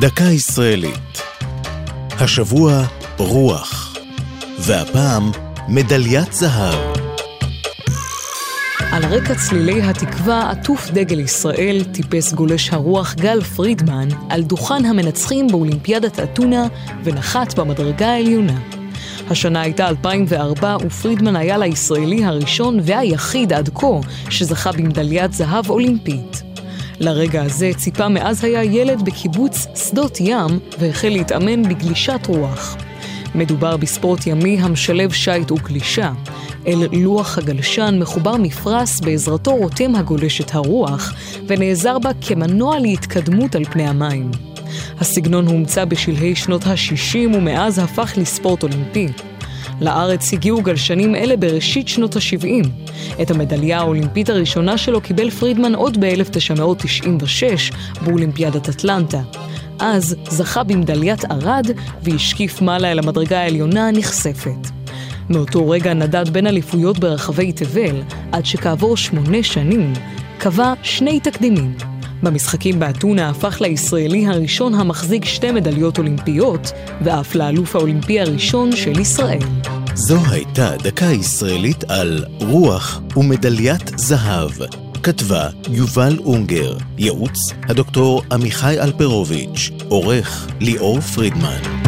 דקה ישראלית. השבוע רוח, והפעם מדליית זהב. על רקע צלילי התקווה עטוף דגל ישראל טיפס גולש הרוח גל פרידמן על דוכן המנצחים באולימפיאדת אתונה ונחת במדרגה העליונה. השנה הייתה 2004 ופרידמן היה לישראלי הראשון והיחיד עד כה שזכה במדליית זהב אולימפית. לרגע הזה ציפה מאז היה ילד בקיבוץ שדות ים והחל להתאמן בגלישת רוח. מדובר בספורט ימי המשלב שיט וגלישה. אל לוח הגלשן מחובר מפרש בעזרתו רותם הגולש את הרוח ונעזר בה כמנוע להתקדמות על פני המים. הסגנון הומצא בשלהי שנות ה-60 ומאז הפך לספורט אולימפי. לארץ הגיעו גלשנים אלה בראשית שנות ה-70. את המדליה האולימפית הראשונה שלו קיבל פרידמן עוד ב-1996 באולימפיאדת אטלנטה. אז זכה במדליית ערד והשקיף מעלה אל המדרגה העליונה הנכספת. מאותו רגע נדד בין אליפויות ברחבי תבל, עד שכעבור שמונה שנים קבע שני תקדימים. במשחקים באתונה הפך לישראלי הראשון המחזיק שתי מדליות אולימפיות, ואף לאלוף האולימפי הראשון של ישראל. זו הייתה דקה ישראלית על רוח ומדליית זהב. כתבה יובל אונגר, ייעוץ הדוקטור עמיחי אלפרוביץ', עורך ליאור פרידמן.